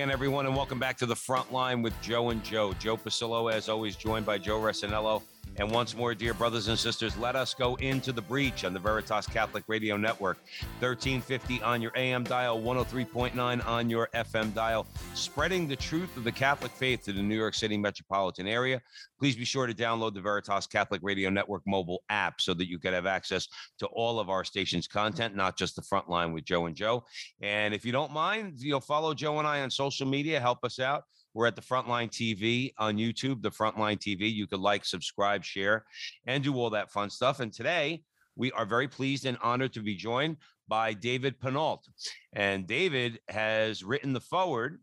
Again, everyone, and welcome back to the front line with Joe and Joe. Joe Pasillo, as always, joined by Joe Resinello. And once more, dear brothers and sisters, let us go into the breach on the Veritas Catholic Radio Network. 1350 on your AM dial, 103.9 on your FM dial, spreading the truth of the Catholic faith to the New York City metropolitan area. Please be sure to download the Veritas Catholic Radio Network mobile app so that you can have access to all of our station's content, not just the front line with Joe and Joe. And if you don't mind, you'll follow Joe and I on social media, help us out. We're at the Frontline TV on YouTube, the Frontline TV. You could like, subscribe, share, and do all that fun stuff. And today, we are very pleased and honored to be joined by David Pinault. And David has written the forward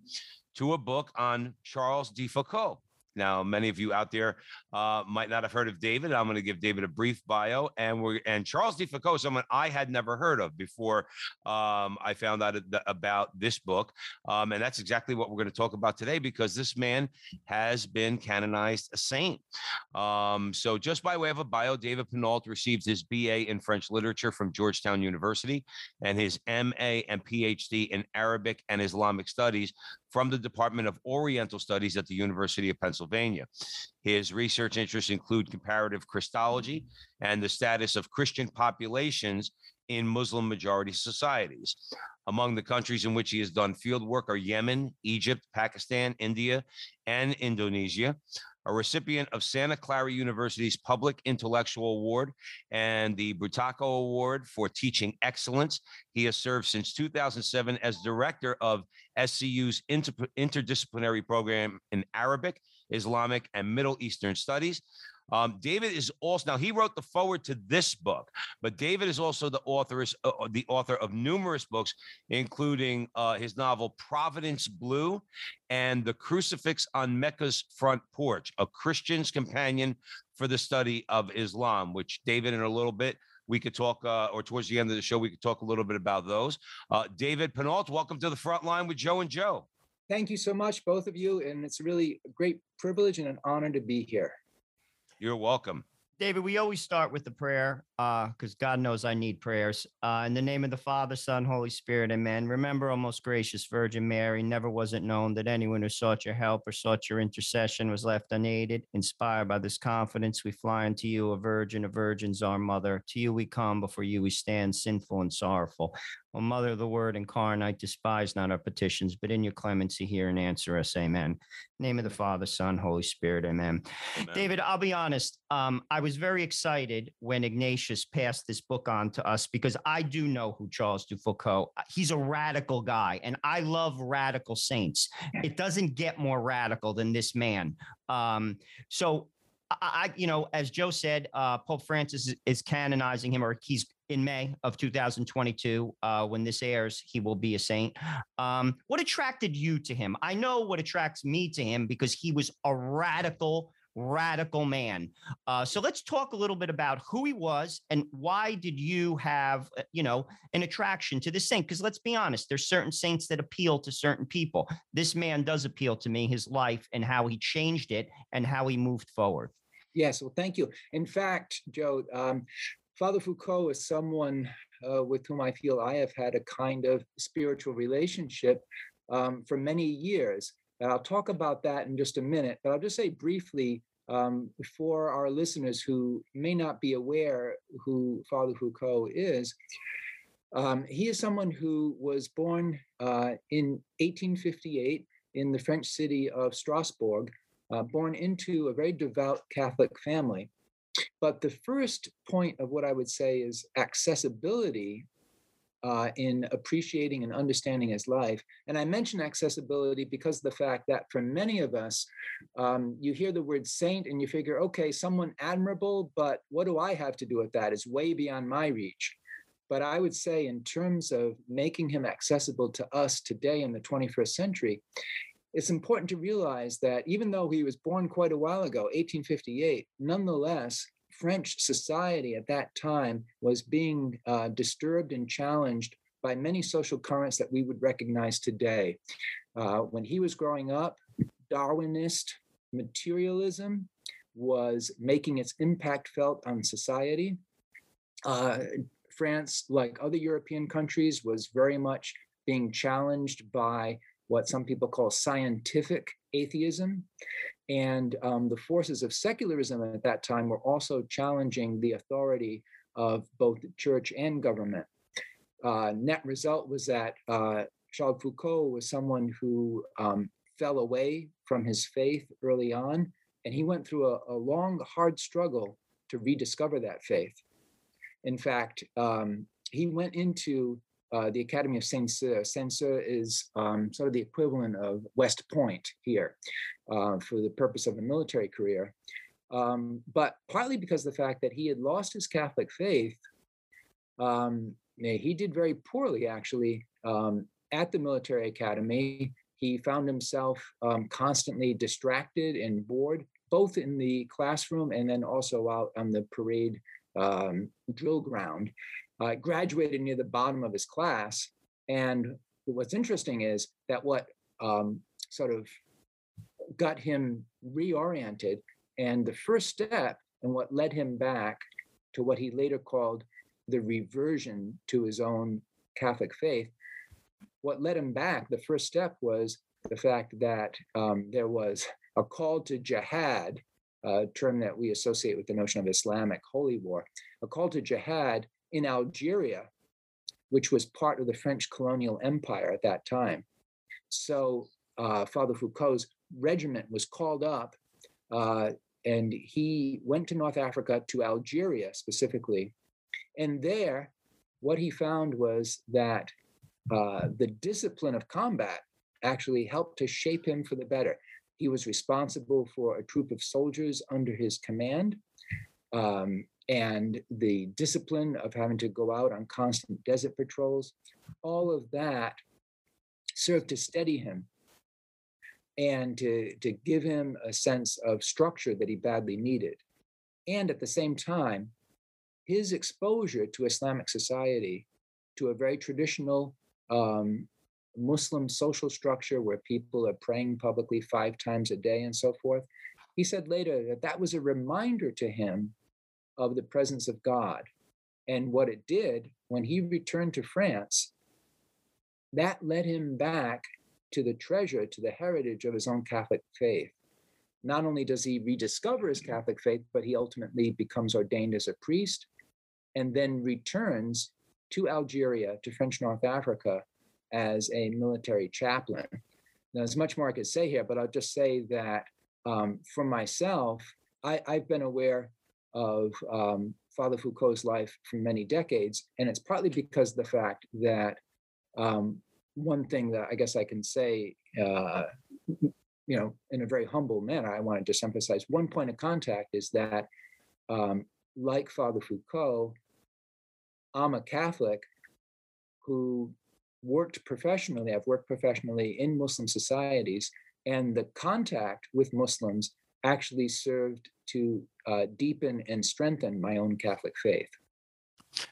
to a book on Charles de Foucauld. Now, many of you out there uh, might not have heard of David. I'm going to give David a brief bio, and we're and Charles de Foucauld, someone I had never heard of before um, I found out about this book, um, and that's exactly what we're going to talk about today because this man has been canonized a saint. Um, so, just by way of a bio, David Pinault received his BA in French literature from Georgetown University and his MA and PhD in Arabic and Islamic studies from the Department of Oriental Studies at the University of Pennsylvania. His research interests include comparative Christology and the status of Christian populations in Muslim majority societies. Among the countries in which he has done field work are Yemen, Egypt, Pakistan, India, and Indonesia. A recipient of Santa Clara University's Public Intellectual Award and the Brutocao Award for Teaching Excellence. He has served since 2007 as director of SCU's inter- interdisciplinary program in Arabic, Islamic, and Middle Eastern Studies. Um, David is also now he wrote the forward to this book, but David is also the author uh, uh, the author of numerous books, including uh, his novel Providence Blue and The Crucifix on Mecca's Front Porch, a Christian's companion for the study of Islam, which David in a little bit we could talk, uh, or towards the end of the show, we could talk a little bit about those. Uh, David Pinault, welcome to the front line with Joe and Joe. Thank you so much, both of you. And it's really a great privilege and an honor to be here. You're welcome. David, we always start with the prayer because uh, God knows I need prayers. Uh, in the name of the Father, Son, Holy Spirit, amen. Remember, O most gracious Virgin Mary, never was it known that anyone who sought your help or sought your intercession was left unaided. Inspired by this confidence, we fly unto you, a virgin of virgins, our mother. To you we come, before you we stand, sinful and sorrowful. O Mother of the Word incarnate, despise not our petitions, but in your clemency hear and answer us. Amen. name of the Father, Son, Holy Spirit. Amen. amen. David, I'll be honest. Um, I was very excited when Ignatius passed this book on to us because I do know who Charles de Foucauld. Uh, he's a radical guy, and I love radical saints. It doesn't get more radical than this man. Um, so I, you know, as Joe said, uh, Pope Francis is, is, canonizing him, or he's in May of 2022. Uh, when this airs, he will be a saint. Um, what attracted you to him? I know what attracts me to him because he was a radical, radical man. Uh, so let's talk a little bit about who he was and why did you have, uh, you know, an attraction to this saint? Because let's be honest, there's certain saints that appeal to certain people. This man does appeal to me, his life and how he changed it and how he moved forward. Yes, well, thank you. In fact, Joe, um, Father Foucauld is someone uh, with whom I feel I have had a kind of spiritual relationship um, for many years. And I'll talk about that in just a minute, but I'll just say briefly um, for our listeners who may not be aware who Father Foucauld is. Um, he is someone who was born uh, in 1858 in the French city of Strasbourg, uh, born into a very devout Catholic family. But the first point of what I would say is accessibility uh, in appreciating and understanding his life. And I mention accessibility because the fact that for many of us, um, you hear the word saint and you figure, okay, someone admirable, but what do I have to do with that? It's way beyond my reach. But I would say, in terms of making him accessible to us today in the 21st century, it's important to realize that even though he was born quite a while ago, 1858, nonetheless, French society at that time was being uh, disturbed and challenged by many social currents that we would recognize today. Uh, when he was growing up, Darwinist materialism was making its impact felt on society. Uh, France, like other European countries, was very much being challenged by what some people call scientific atheism. And um, the forces of secularism at that time were also challenging the authority of both church and government. Uh, net result was that uh, Charles Foucauld was someone who um, fell away from his faith early on, and he went through a, a long, hard struggle to rediscover that faith. In fact, um, he went into uh, the Academy of Saint Cyr. Saint Cyr is um, sort of the equivalent of West Point here uh, for the purpose of a military career. Um, but partly because of the fact that he had lost his Catholic faith, um, he did very poorly actually um, at the military academy. He found himself um, constantly distracted and bored, both in the classroom and then also out on the parade um, drill ground uh, graduated near the bottom of his class. And what's interesting is that what um, sort of got him reoriented, and the first step and what led him back to what he later called the reversion to his own Catholic faith, what led him back, the first step was the fact that um, there was a call to jihad, a term that we associate with the notion of Islamic holy war, a call to jihad in Algeria, which was part of the French colonial empire at that time. So uh, Father Foucauld's regiment was called up, uh, and he went to North Africa, to Algeria specifically. And there, what he found was that uh, the discipline of combat actually helped to shape him for the better. He was responsible for a troop of soldiers under his command. Um, and the discipline of having to go out on constant desert patrols, all of that served to steady him and to, to give him a sense of structure that he badly needed. And at the same time, his exposure to Islamic society, to a very traditional um, Muslim social structure where people are praying publicly five times a day and so forth, he said later that that was a reminder to him of the presence of God. And what it did when he returned to France, that led him back to the treasure, to the heritage of his own Catholic faith. Not only does he rediscover his Catholic faith, but he ultimately becomes ordained as a priest and then returns to Algeria, to French North Africa, as a military chaplain. Now, there's much more I could say here, but I'll just say that um, for myself, I, have been aware of um, Father Foucauld's life for many decades. And it's partly because the fact that um, one thing that I guess I can say, uh, you know, in a very humble manner, I want to just emphasize one point of contact is that, um, like Father Foucauld, I'm a Catholic who worked professionally. I've worked professionally in Muslim societies, and the contact with Muslims actually served to uh, deepen and strengthen my own Catholic faith.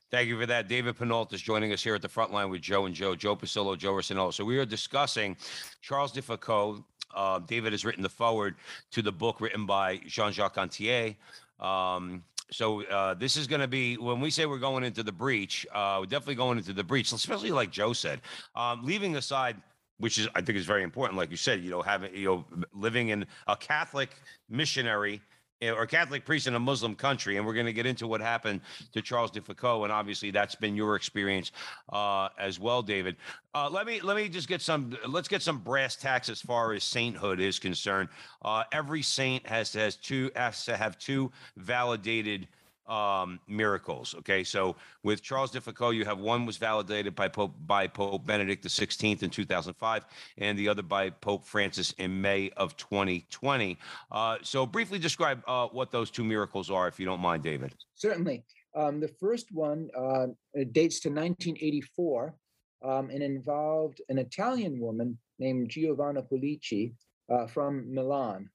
Thank you for that. David Pinault is joining us here at the front line with Joe and Joe, Joe Pasillo, Joe Rossinello. So we are discussing Charles de Foucauld. Uh, David has written the forward to the book written by Jean-Jacques Antier. Um, so uh, this is going to be when we say we're going into the breach. Uh, we're definitely going into the breach, especially like Joe said. Um, leaving aside which is I think is very important. Like you said, you know, having you know living in a Catholic missionary eh, or Catholic priest in a Muslim country, and we're going to get into what happened to Charles de Foucauld, and obviously that's been your experience uh, as well, David. Uh, let me let me just get some let's get some brass tacks as far as sainthood is concerned. Uh, every saint has has two has to have two validated um, miracles. Okay, so with Charles de Foucauld, you have one was validated by Pope by Pope Benedict XVI in 2005, and the other by Pope Francis in May of 2020. Uh, so briefly describe uh, what those two miracles are, if you don't mind, David. Certainly. Um, the first one uh, dates to 1984 um, and involved an Italian woman named Giovanna Pulici uh, from Milan.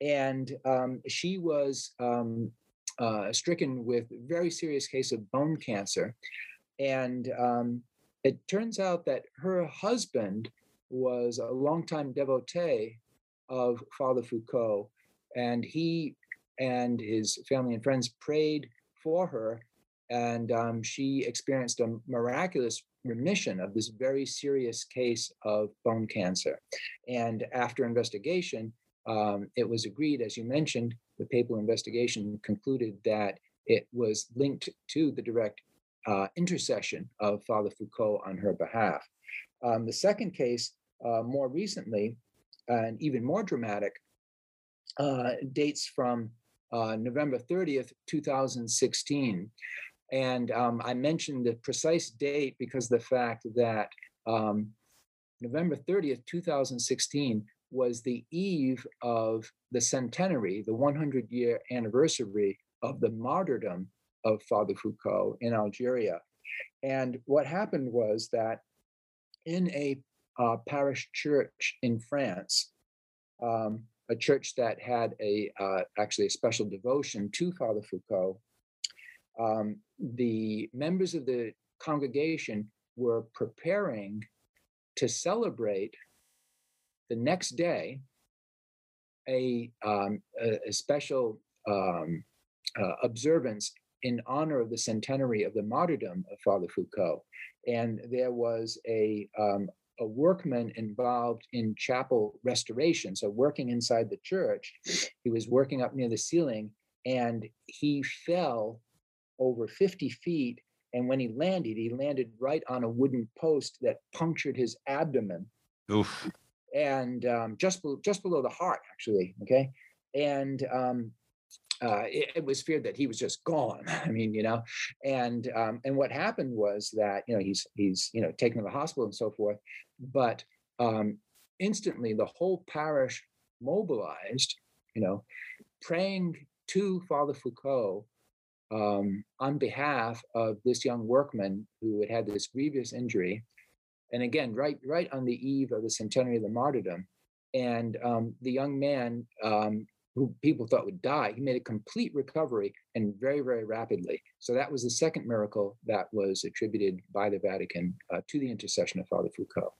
And um, she was um, uh, stricken with very serious case of bone cancer. And um, it turns out that her husband was a longtime devotee of Father Foucauld, and he and his family and friends prayed for her, and um, she experienced a miraculous remission of this very serious case of bone cancer. And after investigation, um, it was agreed, as you mentioned, the papal investigation concluded that it was linked to the direct uh, intercession of Father Foucauld on her behalf. Um, the second case, uh, more recently, and even more dramatic, uh, dates from uh, November 30th, 2016. And um, I mentioned the precise date because the fact that um, November 30th, 2016 was the eve of the centenary, the 100 year anniversary of the martyrdom of Father Foucauld in Algeria. And what happened was that in a uh, parish church in France, um, a church that had a uh, actually a special devotion to Father Foucault, um, the members of the congregation were preparing to celebrate the next day a, um, a, a, special um, uh, observance in honor of the centenary of the martyrdom of Father Foucauld. And there was a, um, a workman involved in chapel restoration, so working inside the church. He was working up near the ceiling and he fell over 50 feet. And when he landed, he landed right on a wooden post that punctured his abdomen. Oof. And um, just, be- just below the heart, actually. Okay. And um, uh, it, it, was feared that he was just gone. I mean, you know, and um, and what happened was that you know he's he's you know taken to the hospital and so forth, but um, instantly the whole parish mobilized, you know, praying to Father Foucauld um, on behalf of this young workman who had had this grievous injury, and again, right right on the eve of the centenary of the martyrdom, and um, the young man um, who people thought would die, he made a complete recovery and very very rapidly. So that was the second miracle that was attributed by the Vatican uh, to the intercession of Father Foucauld.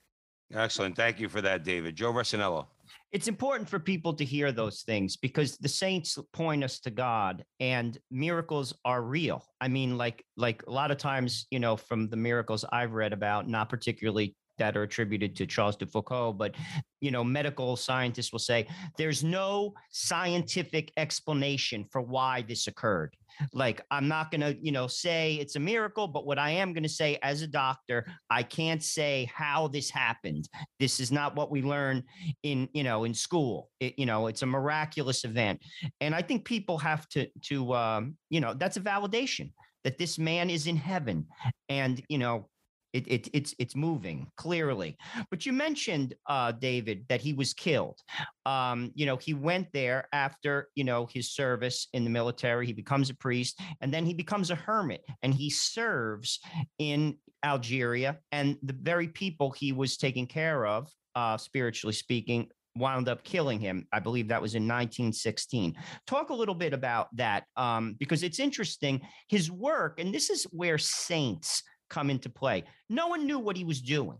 Excellent. Thank you for that, David. Joe Resinello. It's important for people to hear those things because the saints point us to God and miracles are real. I mean, like like a lot of times, you know, from the miracles I've read about, not particularly that are attributed to Charles de Foucauld, but you know, medical scientists will say there's no scientific explanation for why this occurred. Like, I'm not going to, you know, say it's a miracle, but what I am going to say as a doctor, I can't say how this happened. This is not what we learn in, you know, in school. It, you know, it's a miraculous event, and I think people have to, to, um, you know, that's a validation that this man is in heaven, and you know, it, it, it's it's moving clearly. But you mentioned uh, David that he was killed. Um, you know, he went there after you know his service in the military. He becomes a priest, and then he becomes a hermit, and he serves in Algeria. And the very people he was taking care of, uh, spiritually speaking, wound up killing him. I believe that was in 1916. Talk a little bit about that um, because it's interesting. His work, and this is where saints come into play. No one knew what he was doing.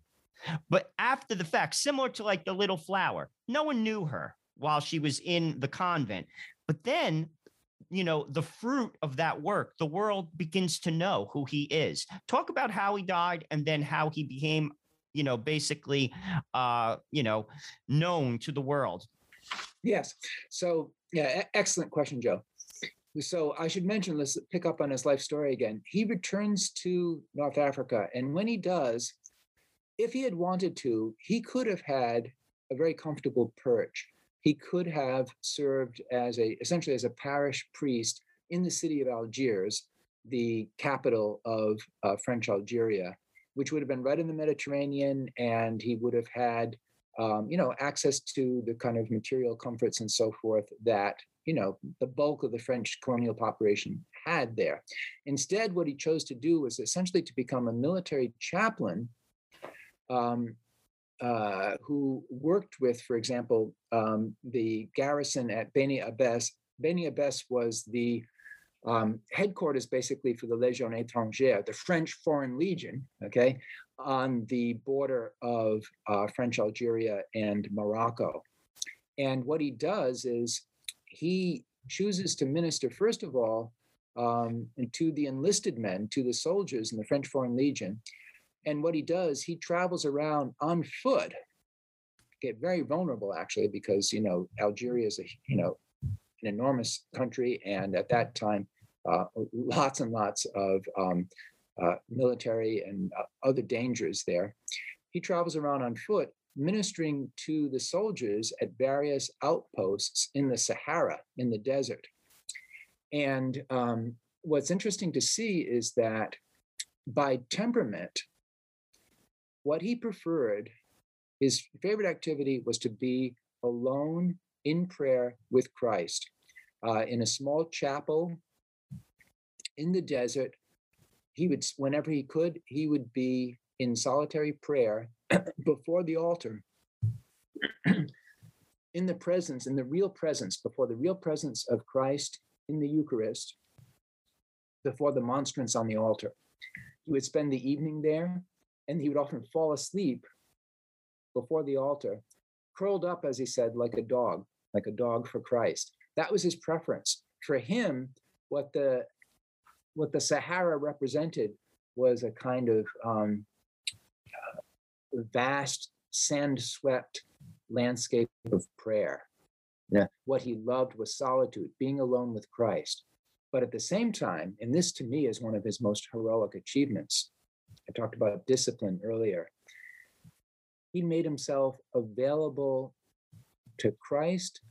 But after the fact, similar to like the little flower, no one knew her while she was in the convent. But then, you know, the fruit of that work, the world begins to know who he is. Talk about how he died and then how he became, you know, basically, uh, you know, known to the world. Yes. So, yeah, excellent question, Joe. So I should mention, let's pick up on his life story again. He returns to North Africa, and when he does, if he had wanted to, he could have had a very comfortable perch. He could have served as a essentially as a parish priest in the city of Algiers, the capital of uh, French Algeria, which would have been right in the Mediterranean, and he would have had um, you know access to the kind of material comforts and so forth that you know, the bulk of the French colonial population had there. Instead, what he chose to do was essentially to become a military chaplain um, uh, who worked with, for example, um, the garrison at Beni Abbes. Beni Abbes was the um, headquarters basically for the Légion étrangère, the French Foreign Legion, okay, on the border of uh, French Algeria and Morocco. And what he does is he chooses to minister, first of all, um, to the enlisted men, to the soldiers in the French Foreign Legion. And what he does, he travels around on foot, get very vulnerable actually, because you know Algeria is a you know an enormous country, and at that time, uh, lots and lots of um, uh, military and uh, other dangers there. He travels around on foot, ministering to the soldiers at various outposts in the Sahara, in the desert. And um, what's interesting to see is that by temperament, what he preferred, his favorite activity was to be alone in prayer with Christ uh, in a small chapel in the desert. He would, whenever he could, he would be in solitary prayer before the altar, in the presence, in the real presence, before the real presence of Christ in the Eucharist, before the monstrance on the altar. He would spend the evening there, and he would often fall asleep before the altar, curled up, as he said, like a dog, like a dog for Christ. That was his preference. For him, what the what the Sahara represented was a kind of um, vast, sand-swept landscape of prayer. Yeah. What he loved was solitude, being alone with Christ. But at the same time, and this to me is one of his most heroic achievements, I talked about discipline earlier. He made himself available to Christ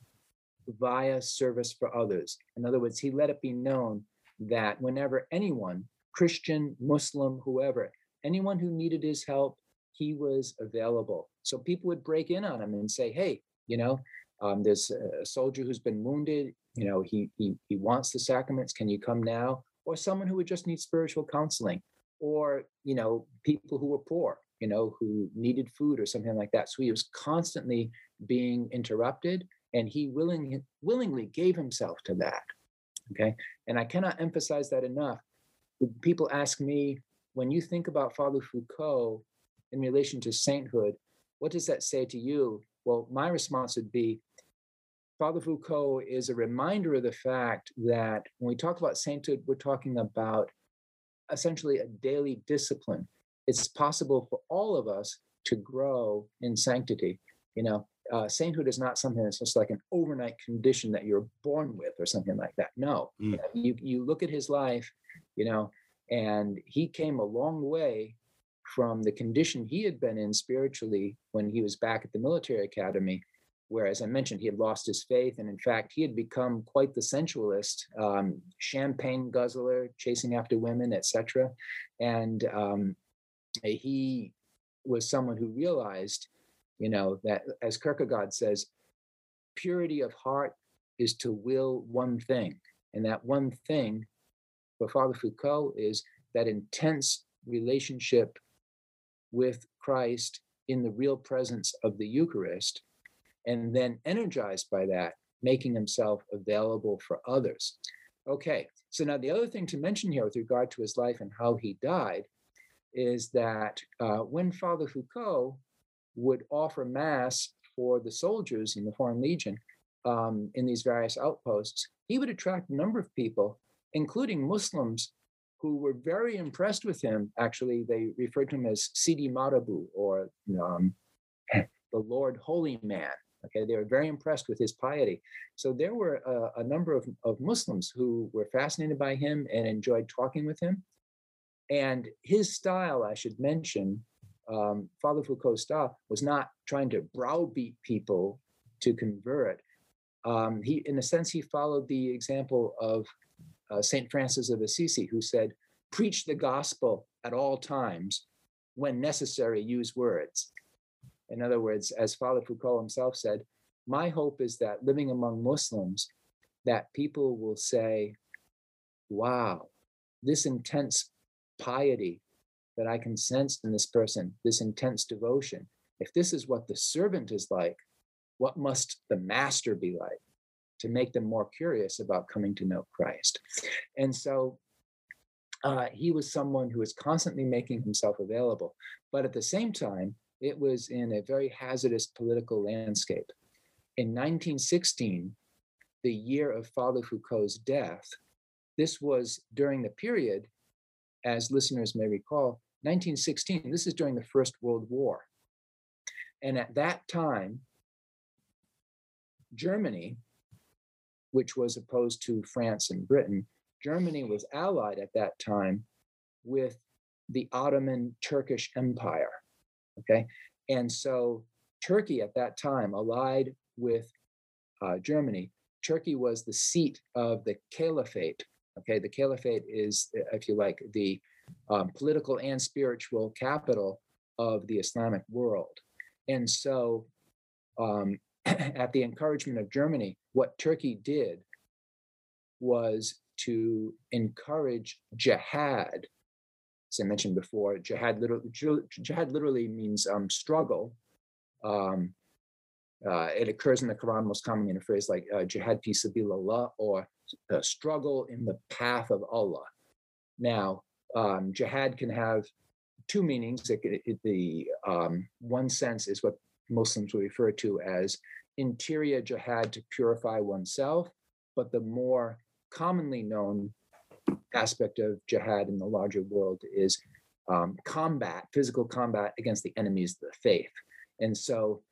via service for others. In other words, he let it be known that whenever anyone, Christian, Muslim, whoever, anyone who needed his help, he was available. So people would break in on him and say, hey, you know, um, there's a soldier who's been wounded, you know, he, he, he wants the sacraments. Can you come now? Or someone who would just need spiritual counseling or, you know, people who were poor, you know, who needed food or something like that. So he was constantly being interrupted and he willing, willingly gave himself to that. Okay. And I cannot emphasize that enough. People ask me, when you think about Father Foucauld in relation to sainthood, what does that say to you? Well, my response would be Father Foucauld is a reminder of the fact that when we talk about sainthood, we're talking about essentially a daily discipline. It's possible for all of us to grow in sanctity. You know, uh, sainthood is not something that's just like an overnight condition that you're born with or something like that. No, mm. you you look at his life, you know, and he came a long way from the condition he had been in spiritually when he was back at the military academy where as i mentioned he had lost his faith and in fact he had become quite the sensualist um, champagne guzzler chasing after women etc and um, he was someone who realized you know, that as Kierkegaard says, purity of heart is to will one thing. And that one thing for Father Foucauld is that intense relationship with Christ in the real presence of the Eucharist, and then energized by that, making himself available for others. Okay, so now the other thing to mention here with regard to his life and how he died is that uh, when Father Foucauld would offer mass for the soldiers in the Foreign Legion um, in these various outposts, he would attract a number of people, including Muslims, who were very impressed with him. Actually, they referred to him as Sidi Marabu or um, the Lord Holy Man. Okay, they were very impressed with his piety. So there were a, number of, of Muslims who were fascinated by him and enjoyed talking with him. And his style, I should mention, um, Father Foucauld's style was not trying to browbeat people to convert. Um, he, in a sense, he followed the example of uh, Saint Francis of Assisi, who said, "Preach the gospel at all times, when necessary, use words." In other words, as Father Foucauld himself said, "My hope is that living among Muslims, that people will say." wow, this intense piety that I can sense in this person, this intense devotion, if this is what the servant is like, what must the master be like to make them more curious about coming to know Christ? And so uh, he was someone who was constantly making himself available. But at the same time, it was in a very hazardous political landscape. In 1916, the year of Father Foucauld's death, this was during the period, as listeners may recall, 1916, this is during the First World War. And at that time, Germany, which was opposed to France and Britain, Germany was allied at that time with the Ottoman Turkish Empire. Okay. And so Turkey at that time allied with uh, Germany. Turkey was the seat of the caliphate. Okay. The caliphate is, if you like, the um, political and spiritual capital of the Islamic world. And so, um, at the encouragement of Germany, what Turkey did was to encourage jihad. As I mentioned before, jihad literally, jihad literally means um, struggle. Um, uh, it occurs in the Quran most commonly in a phrase like uh, jihad fi sabilillah or uh, struggle in the path of Allah. Now, um, jihad can have two meanings. It, it, the um, one sense is what Muslims will refer to as interior jihad to purify oneself, but the more commonly known aspect of jihad in the larger world is um, combat, physical combat against the enemies of the faith. And so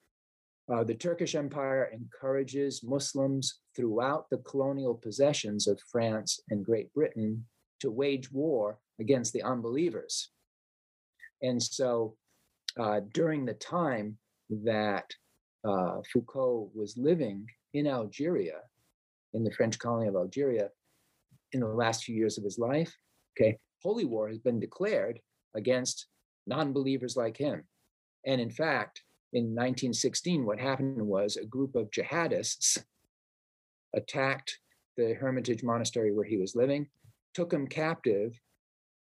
uh, the Turkish Empire encourages Muslims throughout the colonial possessions of France and Great Britain to wage war against the unbelievers. And so uh, during the time that uh, Foucauld was living in Algeria, in the French colony of Algeria, in the last few years of his life, okay, holy war has been declared against non believers like him. And in fact, in 1916, what happened was a group of jihadists attacked the Hermitage monastery where he was living, took him captive,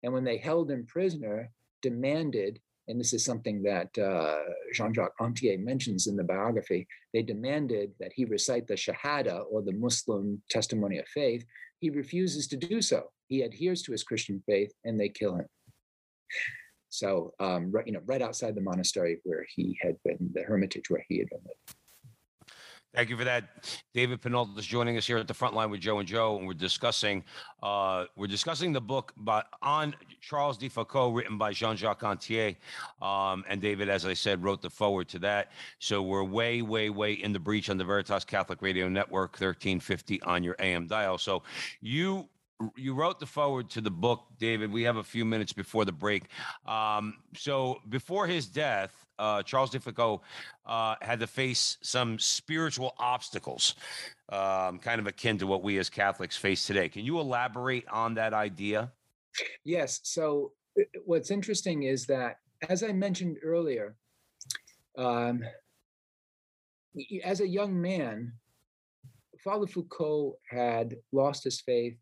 and when they held him prisoner, demanded, and this is something that uh, Jean Jacques Antier mentions in the biography, they demanded that he recite the Shahada or the Muslim testimony of faith. He refuses to do so. He adheres to his Christian faith and they kill him. So, um, right, you know, right outside the monastery where he had been, the hermitage where he had been living. Thank you for that. David Pinault is joining us here at the front line with Joe and Joe, and we're discussing uh, we're discussing the book by, on Charles de Foucauld, written by Jean-Jacques Antier. Um, and David, as I said, wrote the forward to that. So we're way, way, way in the breach on the Veritas Catholic Radio Network, 1350 on your AM dial. So you you wrote the forward to the book, David. We have a few minutes before the break. Um, so before his death, uh, Charles Foucauld uh, had to face some spiritual obstacles, um, kind of akin to what we as Catholics face today. Can you elaborate on that idea? Yes. So, uh, what's interesting is that, as I mentioned earlier, um, as a young man, Father Foucauld had lost his faith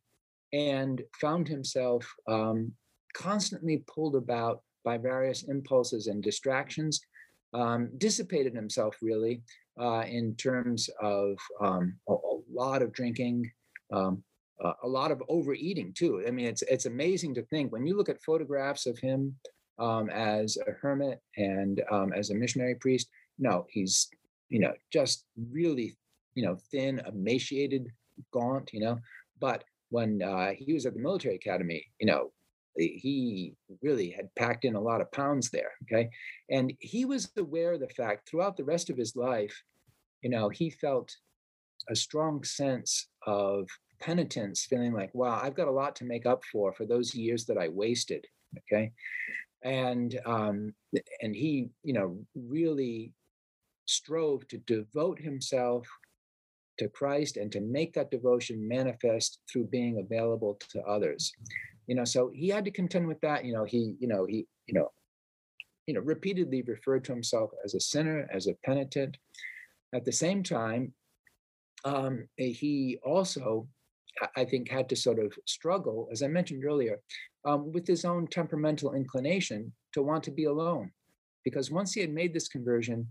and found himself um, constantly pulled about by various impulses and distractions, um, dissipated himself really uh, in terms of um, a, a, lot of drinking, um, uh, a lot of overeating too. I mean, it's it's amazing to think when you look at photographs of him um, as a hermit and um, as a missionary priest. No, he's you know just really you know thin, emaciated, gaunt. You know, but when uh, he was at the military academy, you know, he really had packed in a lot of pounds there okay? And he was aware of the fact throughout the rest of his life you know he felt a strong sense of penitence feeling like wow i've got a lot to make up for for those years that i wasted okay? And um and he you know really strove to devote himself to christ and to make that devotion manifest through being available to others you know so he had to contend with that you know he you know he you know you know repeatedly referred to himself as a sinner as a penitent at the same time um, he also I think, had to sort of struggle, as I mentioned earlier, um, with his own temperamental inclination to want to be alone. Because once he had made this conversion,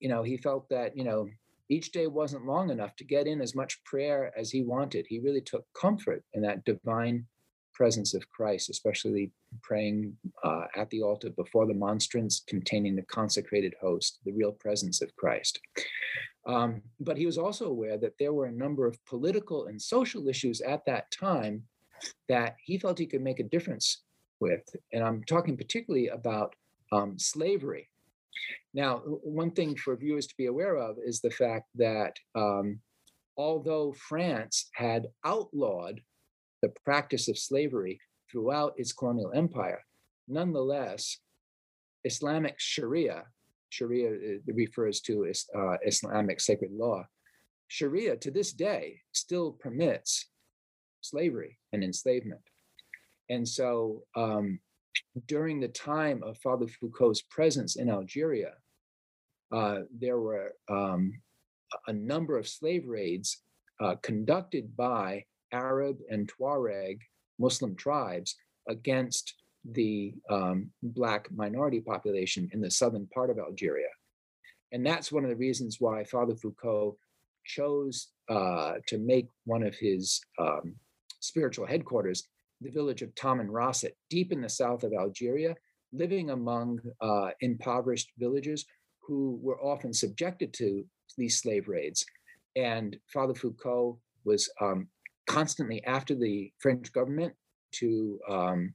you know, he felt that, you know, each day wasn't long enough to get in as much prayer as he wanted. He really took comfort in that divine presence of Christ, especially praying uh, at the altar before the monstrance containing the consecrated host, the real presence of Christ. Um, but he was also aware that there were a number of political and social issues at that time that he felt he could make a difference with. And I'm talking particularly about um, slavery. Now, one thing for viewers to be aware of is the fact that um, although France had outlawed the practice of slavery throughout its colonial empire. Nonetheless, Islamic Sharia, Sharia uh, refers to uh, Islamic sacred law, Sharia to this day still permits slavery and enslavement. And so um, during the time of Father Foucauld's presence in Algeria, uh, there were um, a number of slave raids uh, conducted by Arab and Tuareg Muslim tribes against the um, Black minority population in the southern part of Algeria. And that's one of the reasons why Father Foucauld chose uh, to make one of his um, spiritual headquarters the village of Tamanrasset, deep in the south of Algeria, living among uh, impoverished villagers who were often subjected to these slave raids. And Father Foucauld was um, constantly after the French government to um,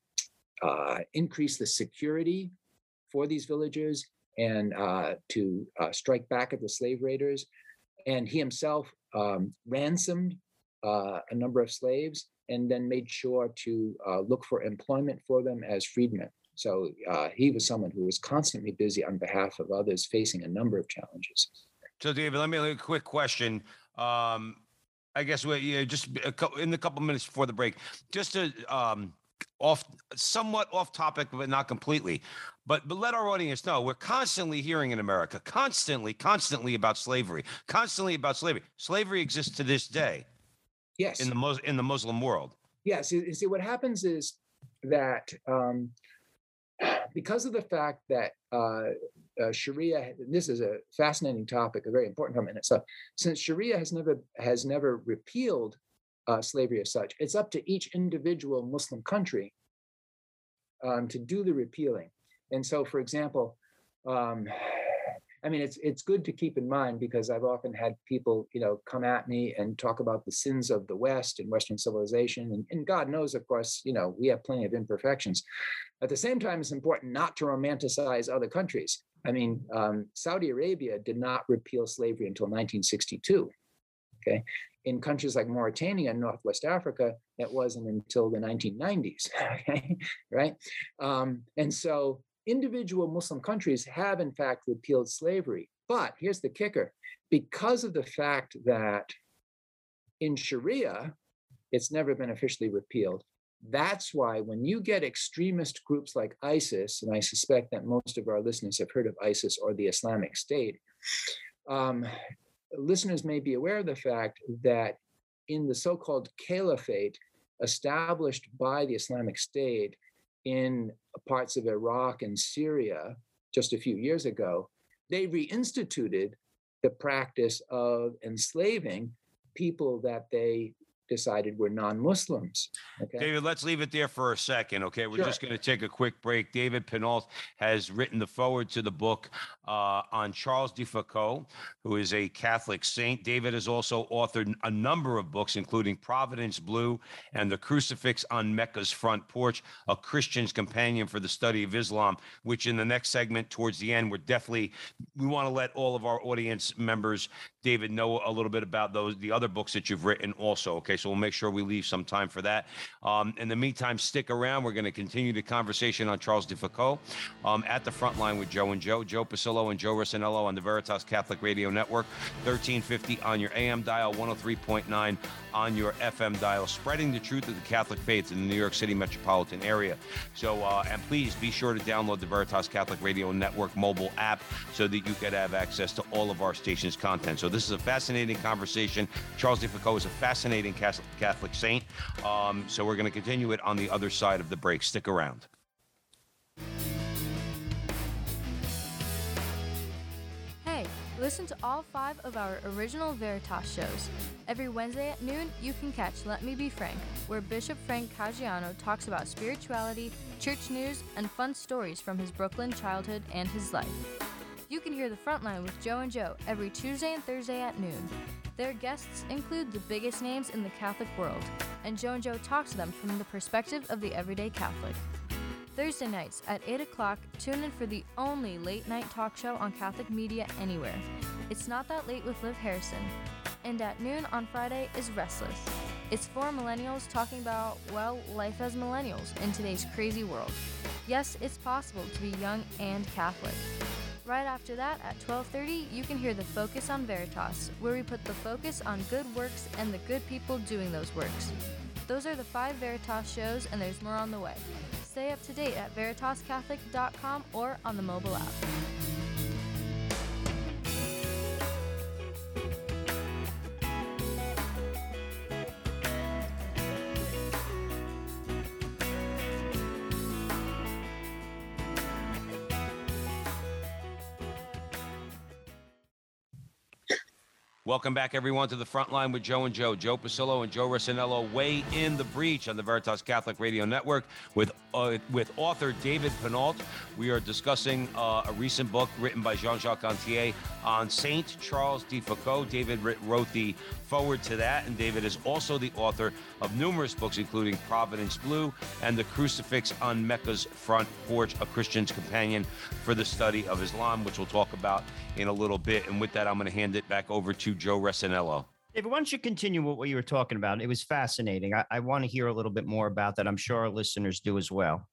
uh, increase the security for these villages and uh, to uh, strike back at the slave raiders. And he himself um, ransomed uh, a number of slaves and then made sure to uh, look for employment for them as freedmen. So uh, he was someone who was constantly busy on behalf of others facing a number of challenges. So, David, let me a quick question. Um, I guess we yeah, just a couple, in the couple minutes before the break, just to um, off somewhat off topic, but not completely. But but let our audience know we're constantly hearing in America, constantly, constantly about slavery, constantly about slavery. Slavery exists to this day. Yes. In the Mus- in the Muslim world. Yes. You see, what happens is that um, because of the fact that uh, uh, Sharia, this is a fascinating topic, a very important topic in itself. Since Sharia has never has never repealed uh, slavery as such, it's up to each individual Muslim country um, to do the repealing. And so, for example, um, I mean, it's it's good to keep in mind because I've often had people, you know, come at me and talk about the sins of the West and Western civilization, and, and God knows, of course, you know, we have plenty of imperfections. At the same time, it's important not to romanticize other countries. I mean, um, Saudi Arabia did not repeal slavery until 1962. Okay, in countries like Mauritania and Northwest Africa, it wasn't until the 1990s. Okay, right, um, and so individual Muslim countries have, in fact, repealed slavery. But here's the kicker because of the fact that in Sharia, it's never been officially repealed. That's why when you get extremist groups like ISIS, and I suspect that most of our listeners have heard of ISIS or the Islamic State, um, listeners may be aware of the fact that in the so called caliphate established by the Islamic State, in parts of Iraq and Syria just a few years ago, they reinstituted the practice of enslaving people that they decided were non-Muslims. Okay? David, let's leave it there for a second. Okay, we're sure. just going to take a quick break. David Pinault has written the forward to the book uh, on Charles de Foucauld, who is a Catholic saint. David has also authored a number of books, including Providence Blue and The Crucifix on Mecca's Front Porch, a Christian's companion for the study of Islam. Which in the next segment, towards the end, we're definitely we want to let all of our audience members, David, know a little bit about those the other books that you've written also. Okay, so we'll make sure we leave some time for that. Um, in the meantime, stick around. We're going to continue the conversation on Charles de Foucauld um, at the front line with Joe and Joe, Joe Pasillo and Joe Rossinello on the Veritas Catholic Radio Network, 1350 on your AM dial, 103.9 on your FM dial, spreading the truth of the Catholic faith in the New York City metropolitan area. So, uh, and please be sure to download the Veritas Catholic Radio Network mobile app so that you can have access to all of our station's content. So, this is a fascinating conversation. Charles de Foucauld is a fascinating Catholic saint. Um, so we're going to continue it on the other side of the break. Stick around. Listen to all five of our original Veritas shows. Every Wednesday at noon, you can catch Let Me Be Frank, where Bishop Frank Caggiano talks about spirituality, church news, and fun stories from his Brooklyn childhood and his life. You can hear the Frontline with Joe and Joe every Tuesday and Thursday at noon. Their guests include the biggest names in the Catholic world, and Joe and Joe talk to them from the perspective of the everyday Catholic. Thursday nights at 8 o'clock, tune in for the only late night talk show on Catholic media anywhere. It's Not That Late with Liv Harrison. And at noon on Friday is Restless. It's four millennials talking about, well, life as millennials in today's crazy world. Yes, it's possible to be young and Catholic. Right after that, at 12:30, you can hear the Focus on Veritas, where we put the focus on good works and the good people doing those works. Those are the five Veritas shows, and there's more on the way. Stay up to date at veritascatholic.com or on the mobile app. Welcome back, everyone, to the front line with Joe and Joe. Joe Pasillo and Joe Rossinello weigh in the breach on the Veritas Catholic Radio Network with uh, with author David Pinault. We are discussing uh, a recent book written by Jean-Jacques Antier on Saint Charles de Foucauld. David wrote the forward to that, and David is also the author of numerous books, including Providence Blue and The Crucifix on Mecca's Front Porch, a Christian's companion for the study of Islam, which we'll talk about in a little bit. And with that, I'm going to hand it back over to Joe Resinello. David, why don't you continue with what you were talking about? It was fascinating. I, I want to hear a little bit more about that. I'm sure our listeners do as well.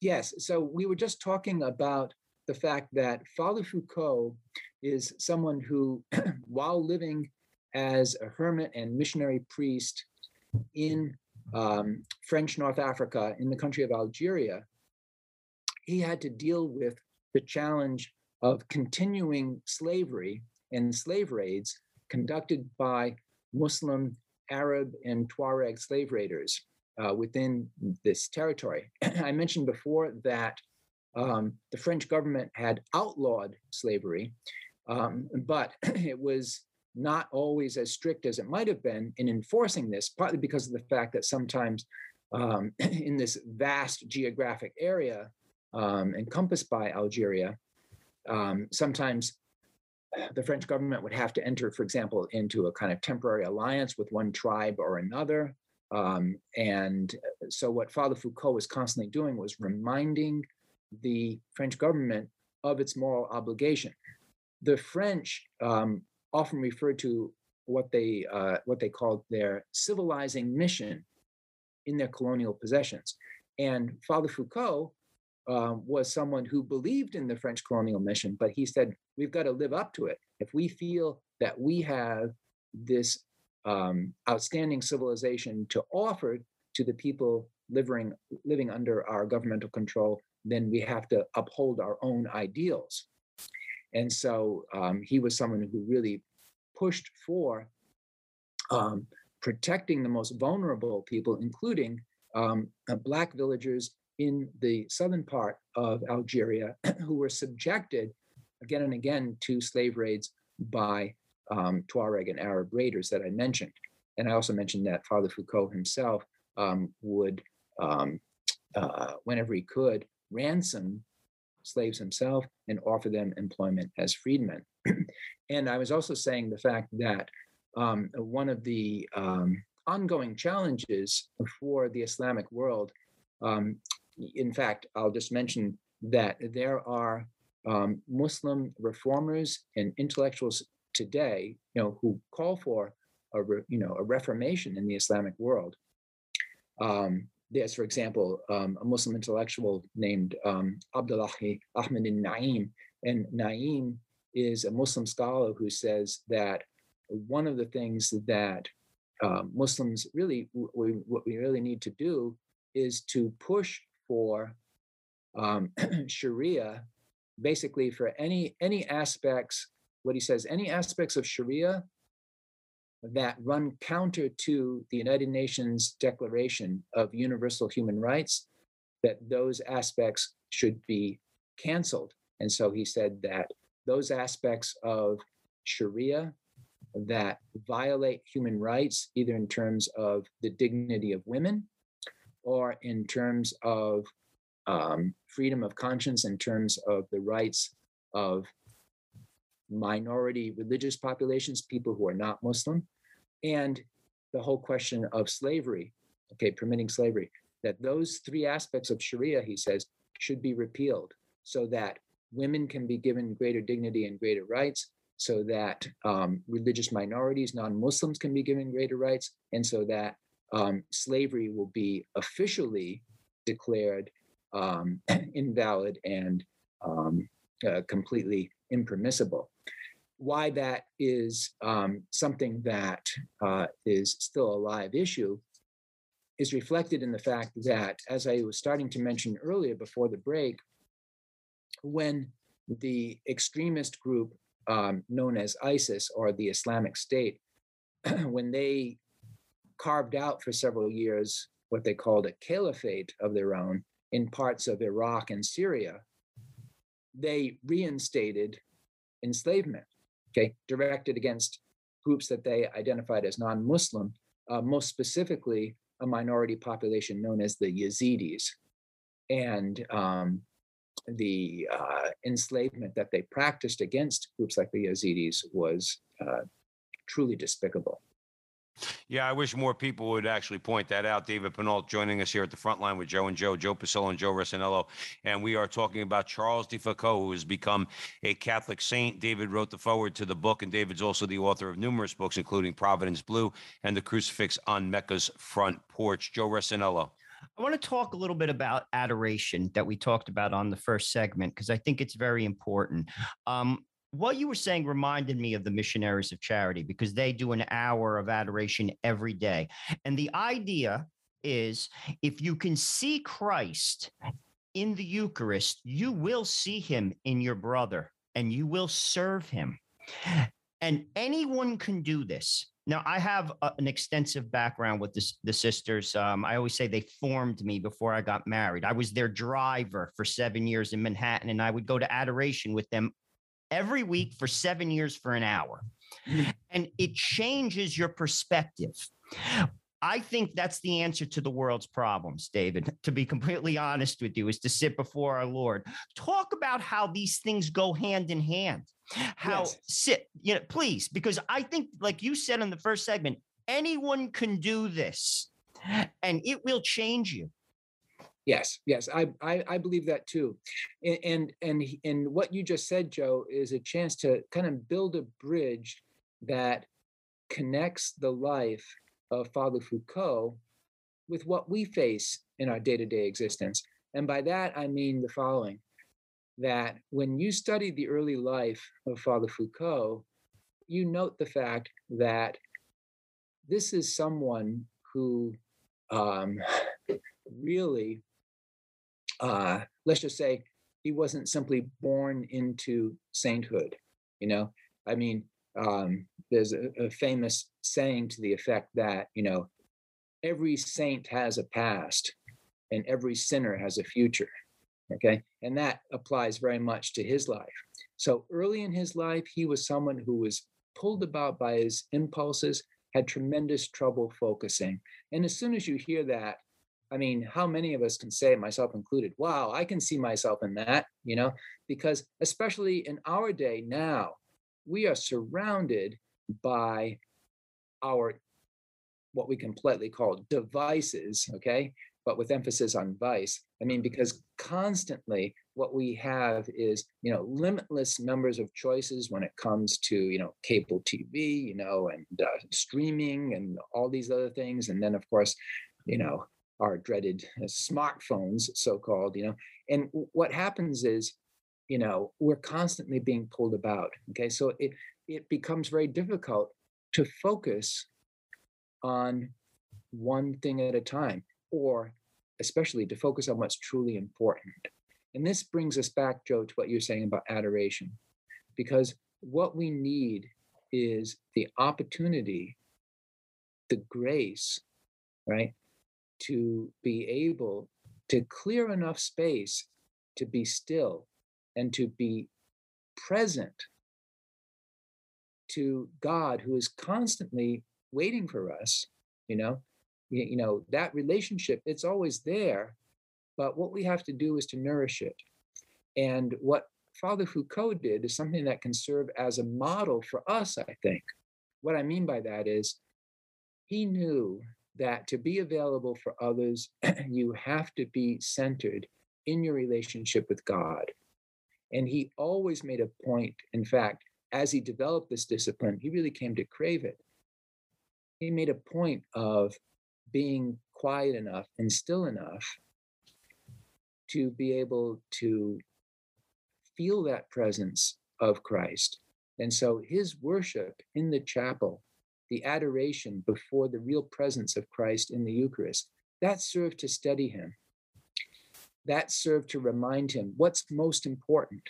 Yes. So we were just talking about the fact that Father Foucauld is someone who, while living as a hermit and missionary priest in um, French North Africa, in the country of Algeria, he had to deal with the challenge of continuing slavery and slave raids conducted by Muslim, Arab, and Tuareg slave raiders uh, within this territory. I mentioned before that um, the French government had outlawed slavery, um, but it was not always as strict as it might have been in enforcing this, partly because of the fact that sometimes um, in this vast geographic area um, encompassed by Algeria, um, sometimes the French government would have to enter, for example, into a kind of temporary alliance with one tribe or another. Um, and so, what Father Foucauld was constantly doing was reminding the French government of its moral obligation. The French um, often referred to what they uh, what they called their civilizing mission in their colonial possessions, and Father Foucauld um, was someone who believed in the French colonial mission, but he said, we've got to live up to it. If we feel that we have this um, outstanding civilization to offer to the people living, living under our governmental control, then we have to uphold our own ideals. And so um, he was someone who really pushed for um, protecting the most vulnerable people, including um, uh, Black villagers in the southern part of Algeria who were subjected again and again to slave raids by um, Tuareg and Arab raiders that I mentioned. And I also mentioned that Father Foucauld himself um, would, um, uh, whenever he could, ransom slaves himself and offer them employment as freedmen. and I was also saying the fact that um, one of the um, ongoing challenges for the Islamic world um, in fact, I'll just mention that there are um, Muslim reformers and intellectuals today, you know, who call for a re, you know a reformation in the Islamic world. Um, there's, for example, um, a Muslim intellectual named um, Abdullahi Ahmed Naim, and Naim is a Muslim scholar who says that one of the things that uh, Muslims really, we, what we really need to do is to push for um, Sharia, basically for any any aspects. What he says, any aspects of Sharia that run counter to the United Nations Declaration of Universal Human Rights, that those aspects should be canceled. And so he said that those aspects of Sharia that violate human rights, either in terms of the dignity of women or in terms of um, freedom of conscience, in terms of the rights of minority religious populations, people who are not Muslim, and the whole question of slavery, okay, permitting slavery, that those three aspects of Sharia, he says, should be repealed so that women can be given greater dignity and greater rights, so that um, religious minorities, non Muslims, can be given greater rights, and so that um, slavery will be officially declared um, invalid and um, uh, completely impermissible. Why that is um, something that uh, is still a live issue is reflected in the fact that, as I was starting to mention earlier before the break, when the extremist group um, known as ISIS or the Islamic State, when they carved out for several years what they called a caliphate of their own in parts of Iraq and Syria, they reinstated enslavement, okay, directed against groups that they identified as non Muslim, uh, most specifically a minority population known as the Yazidis. And um, the uh, enslavement that they practiced against groups like the Yazidis was uh, truly despicable. Yeah, I wish more people would actually point that out. David Pinault joining us here at the front line with Joe and Joe, Joe Pasillo and Joe Resinello. And we are talking about Charles de Foucauld, who has become a Catholic saint. David wrote the foreword to the book, and David's also the author of numerous books, including Providence Blue and The Crucifix on Mecca's Front Porch. Joe Resinello. I want to talk a little bit about adoration that we talked about on the first segment because I think it's very important. Um, what you were saying reminded me of the missionaries of charity because they do an hour of adoration every day. And the idea is if you can see Christ in the Eucharist, you will see him in your brother and you will serve him. And anyone can do this. Now, I have a, an extensive background with this, the sisters. Um, I always say they formed me before I got married. I was their driver for seven years in Manhattan, and I would go to adoration with them every week for seven years for an hour. Mm-hmm. And it changes your perspective. I think that's the answer to the world's problems, David. To be completely honest with you, is to sit before our Lord. Talk about how these things go hand in hand. How yes. sit, you know, please, because I think, like you said in the first segment, anyone can do this and it will change you. Yes, yes, I, I, I believe that too, and, and and what you just said, Joe, is a chance to kind of build a bridge that connects the life of Father Foucauld with what we face in our day-to-day existence, and by that I mean the following: that when you study the early life of Father Foucauld, you note the fact that this is someone who um, really uh, let's just say he wasn't simply born into sainthood. You know, I mean, um, there's a, a famous saying to the effect that you know every saint has a past and every sinner has a future. Okay, and that applies very much to his life. So early in his life, he was someone who was pulled about by his impulses, had tremendous trouble focusing. And as soon as you hear that, I mean, how many of us can say, myself included, wow, I can see myself in that, you know? Because especially in our day now, we are surrounded by our what we can politely call devices, okay? But with emphasis on vice. I mean, because constantly what we have is, you know, limitless numbers of choices when it comes to, you know, cable TV, you know, and uh, streaming and all these other things. And then, of course, you know, our dreaded uh, smartphones, so called, you know. And what happens is, you know, we're constantly being pulled about. Okay. So it, it becomes very difficult to focus on one thing at a time, or especially to focus on what's truly important. And this brings us back, Joe, to what you're saying about adoration, because what we need is the opportunity the grace, right, to be able to clear enough space to be still and to be present to God who is constantly waiting for us, you know, you, know, that relationship, it's always there, but what we have to do is to nourish it. And what Father Foucauld did is something that can serve as a model for us, I think. What I mean by that is he knew that to be available for others, you have to be centered in your relationship with God. And he always made a point, in fact, as he developed this discipline, he really came to crave it. He made a point of being quiet enough and still enough to be able to feel that presence of Christ. And so his worship in the chapel, the adoration before the real presence of Christ in the Eucharist, that served to steady him. That served to remind him what's most important.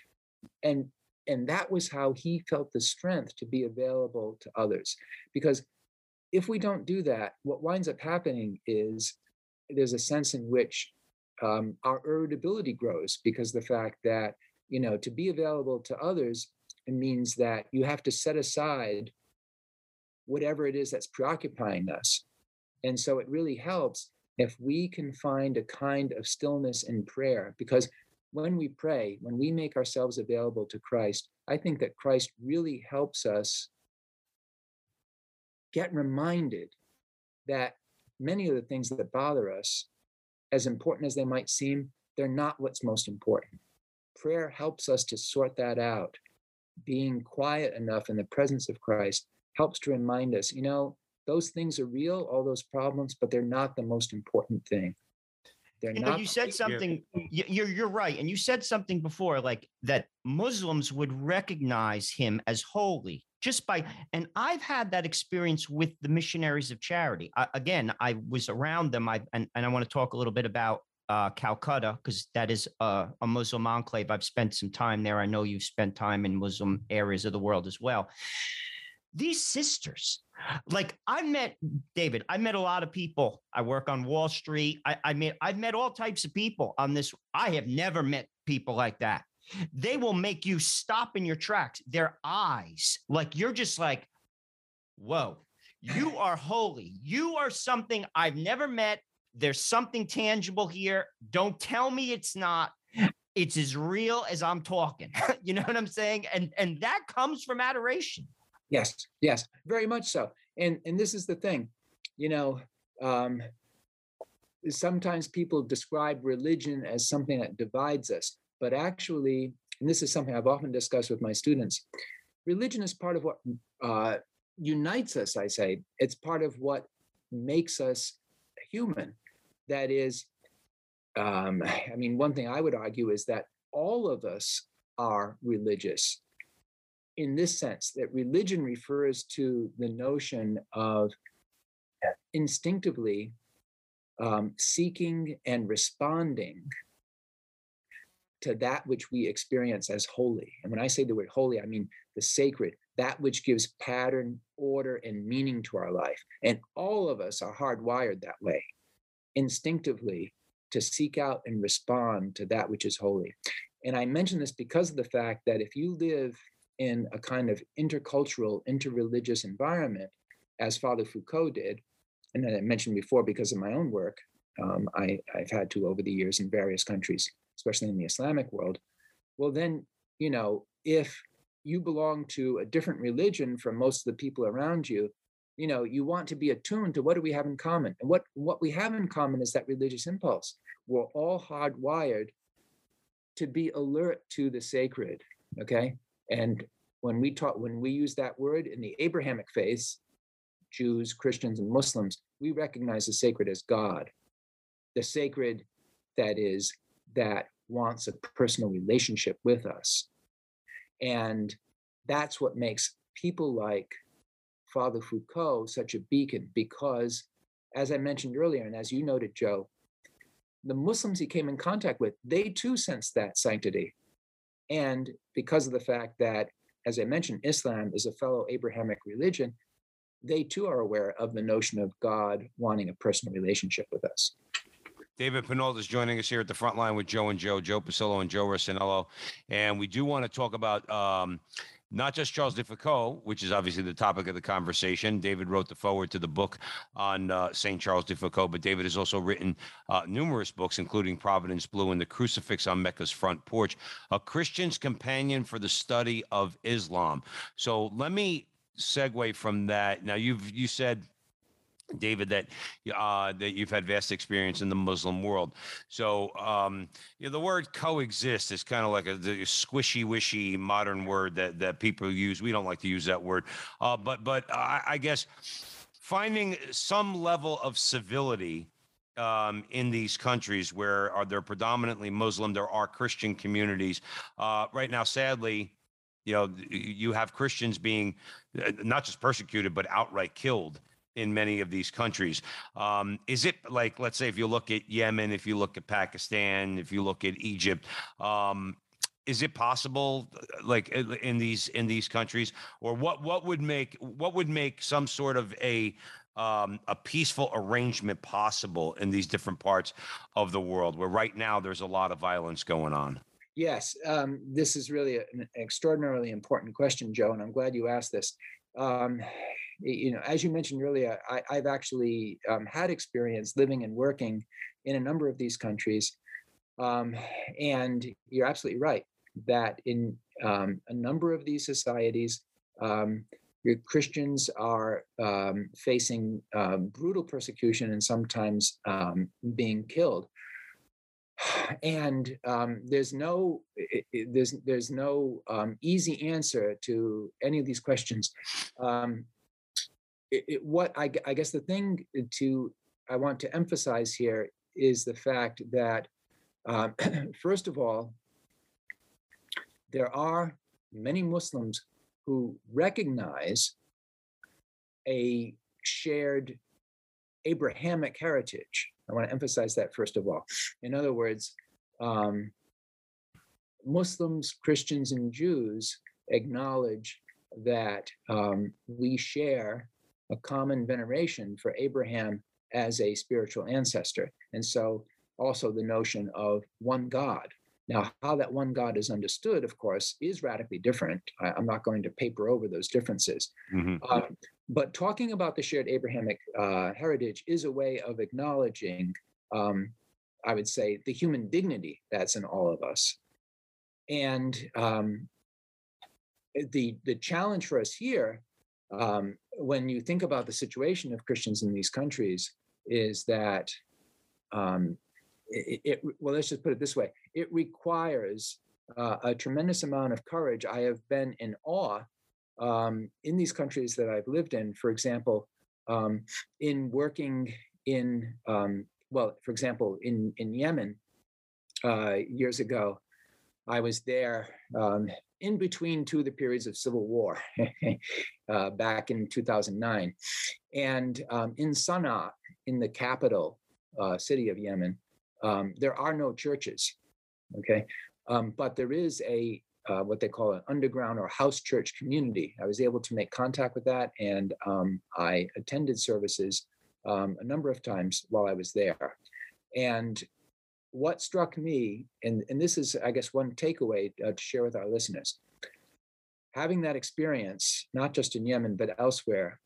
And and that was how he felt the strength to be available to others because if we don't do that what winds up happening is there's a sense in which um, our irritability grows because the fact that you know to be available to others means that you have to set aside whatever it is that's preoccupying us and so it really helps if we can find a kind of stillness in prayer because when we pray, when we make ourselves available to Christ, I think that Christ really helps us get reminded that many of the things that bother us, as important as they might seem, they're not what's most important. Prayer helps us to sort that out. Being quiet enough in the presence of Christ helps to remind us, you know, those things are real, all those problems, but they're not the most important thing. They're you know, you said something. You're you're right, and you said something before, like that Muslims would recognize him as holy just by. And I've had that experience with the missionaries of charity. I, again, I was around them. I and, and I want to talk a little bit about uh, Calcutta because that is a, a Muslim enclave. I've spent some time there. I know you've spent time in Muslim areas of the world as well. These sisters like I met David, I met a lot of people. I work on Wall Street. I, I met I've met all types of people on this. I have never met people like that. They will make you stop in your tracks. Their eyes, like you're just like, whoa, you are holy. You are something I've never met. There's something tangible here. Don't tell me it's not. It's as real as I'm talking. you know what I'm saying? And and that comes from adoration. Yes, yes, very much so. And and this is the thing, you know, um, sometimes people describe religion as something that divides us, but actually, and this is something I've often discussed with my students, religion is part of what uh, unites us. I say it's part of what makes us human. That is, um, I mean, one thing I would argue is that all of us are religious in this sense that religion refers to the notion of instinctively um, seeking and responding to that which we experience as holy. And when I say the word holy, I mean the sacred, that which gives pattern, order, and meaning to our life. And all of us are hardwired that way, instinctively, to seek out and respond to that which is holy. And I mention this because of the fact that if you live in a kind of intercultural, interreligious environment, as Father Foucauld did. And I mentioned before, because of my own work, um, I, I've had to over the years in various countries, especially in the Islamic world. Well, then, you know, if you belong to a different religion from most of the people around you, you know, you want to be attuned to what do we have in common? And what, what we have in common is that religious impulse. We're all hardwired to be alert to the sacred. Okay. And when we talk, when we use that word in the Abrahamic faith, Jews, Christians, and Muslims, we recognize the sacred as God, the sacred that is that wants a personal relationship with us, and that's what makes people like Father Foucauld such a beacon because, as I mentioned earlier, and as you noted, Joe, the Muslims he came in contact with, they too sensed that sanctity. And because of the fact that, as I mentioned, Islam is a fellow Abrahamic religion, they too are aware of the notion of God wanting a personal relationship with us. David Pinault is joining us here at the front line with Joe and Joe, Joe Pasillo and Joe Rossinello. And we do want to talk about um, not just Charles de Foucauld, which is obviously the topic of the conversation. David wrote the forward to the book on uh, St. Charles de Foucauld, but David has also written uh, numerous books, including Providence Blue and The Crucifix on Mecca's Front Porch, a Christian's companion for the study of Islam. So let me segue from that. Now, you've you said David, that uh, that you've had vast experience in the Muslim world. So, um, you know, the word coexist is kind of like a, a, squishy, wishy modern word that that people use. We don't like to use that word, uh, but but I, I, guess finding some level of civility. Um, in these countries where are they're predominantly Muslim, there are Christian communities. Uh, right now, sadly, you know, you have Christians being uh, not just persecuted but outright killed in many of these countries. Um, is it like, let's say, if you look at Yemen, if you look at Pakistan, if you look at Egypt, um, is it possible, like in these in these countries, or what what would make what would make some sort of a um, a peaceful arrangement possible in these different parts of the world, where right now there's a lot of violence going on? Yes, um, this is really an extraordinarily important question, Joe, and I'm glad you asked this. Um, you know, as you mentioned earlier, I, have actually um, had experience living and working in a number of these countries. Um, and you're absolutely right that in um, a number of these societies, um, Christians are um, facing uh, brutal persecution and sometimes um, being killed. And there's no there's there's no easy answer to any of these questions it, what I, I guess the thing to I want to emphasize here is the fact that uh, first of all, there are many Muslims who recognize a shared Abrahamic heritage. I want to emphasize that first of all. In other words, um, Muslims, Christians, and Jews acknowledge that um, we share a common veneration for Abraham as a spiritual ancestor. And so also the notion of one God. Now, how that one God is understood, of course, is radically different. I, am not going to paper over those differences. Mm-hmm. Um, but talking about the shared Abrahamic uh, heritage is a way of acknowledging, um, I would say, the human dignity that's in all of us. And um, the the challenge for us here um, when you think about the situation of Christians in these countries, is that um, it, it, well, let's just put it this way: it requires uh, a tremendous amount of courage. I have been in awe um, in these countries that I've lived in. For example, um, in working in um, well, for example, in in Yemen uh, years ago, I was there um, in between two of the periods of civil war uh, back in 2009. And um, in Sana'a, in the capital uh, city of Yemen, um, there are no churches, okay? Um, but there is a uh, what they call an underground or house church community. I was able to make contact with that, and um, I attended services um, a number of times while I was there. And what struck me, and, and this is, I guess, one takeaway uh, to share with our listeners having that experience, not just in Yemen, but elsewhere,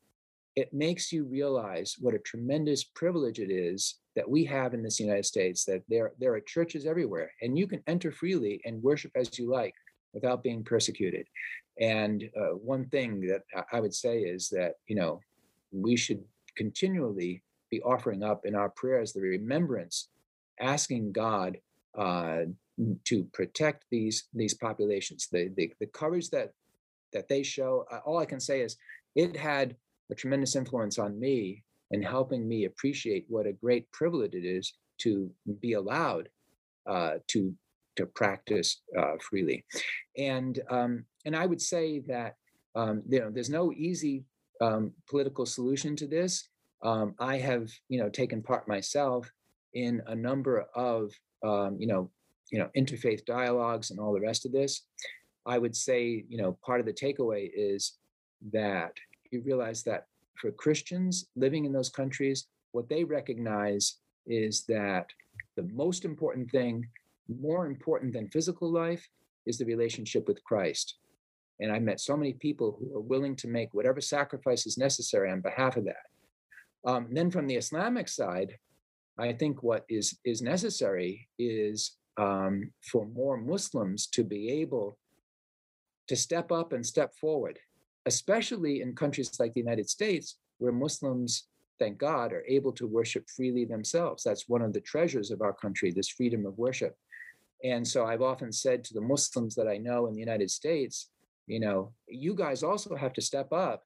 it makes you realize what a tremendous privilege it is that we have in this United States, that there, there are churches everywhere, and you can enter freely and worship as you like without being persecuted. And uh, one thing that I would say is that, you know, we should continually be offering up in our prayers the remembrance asking God uh, to protect these these populations. The, the the courage that that they show. Uh, all I can say is it had a tremendous influence on me in helping me appreciate what a great privilege it is to be allowed uh, to to practice uh, freely. And um, and I would say that um, you know there's no easy um, political solution to this. Um, I have you know taken part myself in a number of um, you know you know interfaith dialogues and all the rest of this i would say you know part of the takeaway is that you realize that for Christians living in those countries, what they recognize is that the most important thing, more important than physical life, is the relationship with Christ. And I met so many people who are willing to make whatever sacrifice is necessary on behalf of that. Um, then from the Islamic side, I think what is is necessary is um, for more Muslims to be able to step up and step forward, especially in countries like the United States, where Muslims, thank God, are able to worship freely themselves. That's one of the treasures of our country, this freedom of worship. And so I've often said to the Muslims that I know in the United States, you know, you guys also have to step up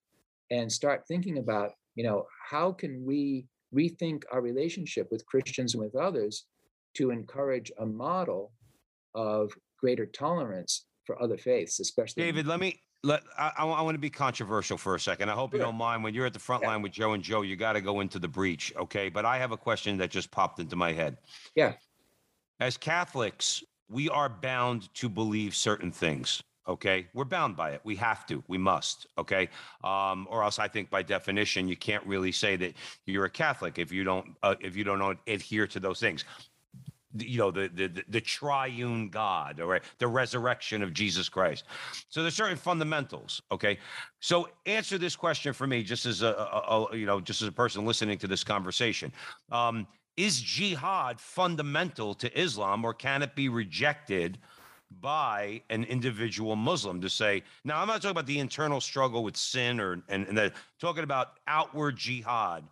and start thinking about, you know, how can we rethink our relationship with Christians and with others to encourage a model of greater tolerance for other faiths, especially. David, let me let I, I, want to be controversial for a second. I hope you don't mind. When you're at the front Yeah. line with Joe and Joe, you got to go into the breach, okay? But I have a question that just popped into my head. Yeah. As Catholics, we are bound to believe certain things. Okay, we're bound by it. We have to. We must. Okay, um, or else I think by definition you can't really say that you're a Catholic if you don't uh, if you don't adhere to those things you know the, the the triune god all right the resurrection of jesus christ so there's certain fundamentals okay so answer this question for me just as a, a, a you know just as a person listening to this conversation um is jihad fundamental to islam or can it be rejected by an individual muslim to say now i'm not talking about the internal struggle with sin or and, and the, talking about outward jihad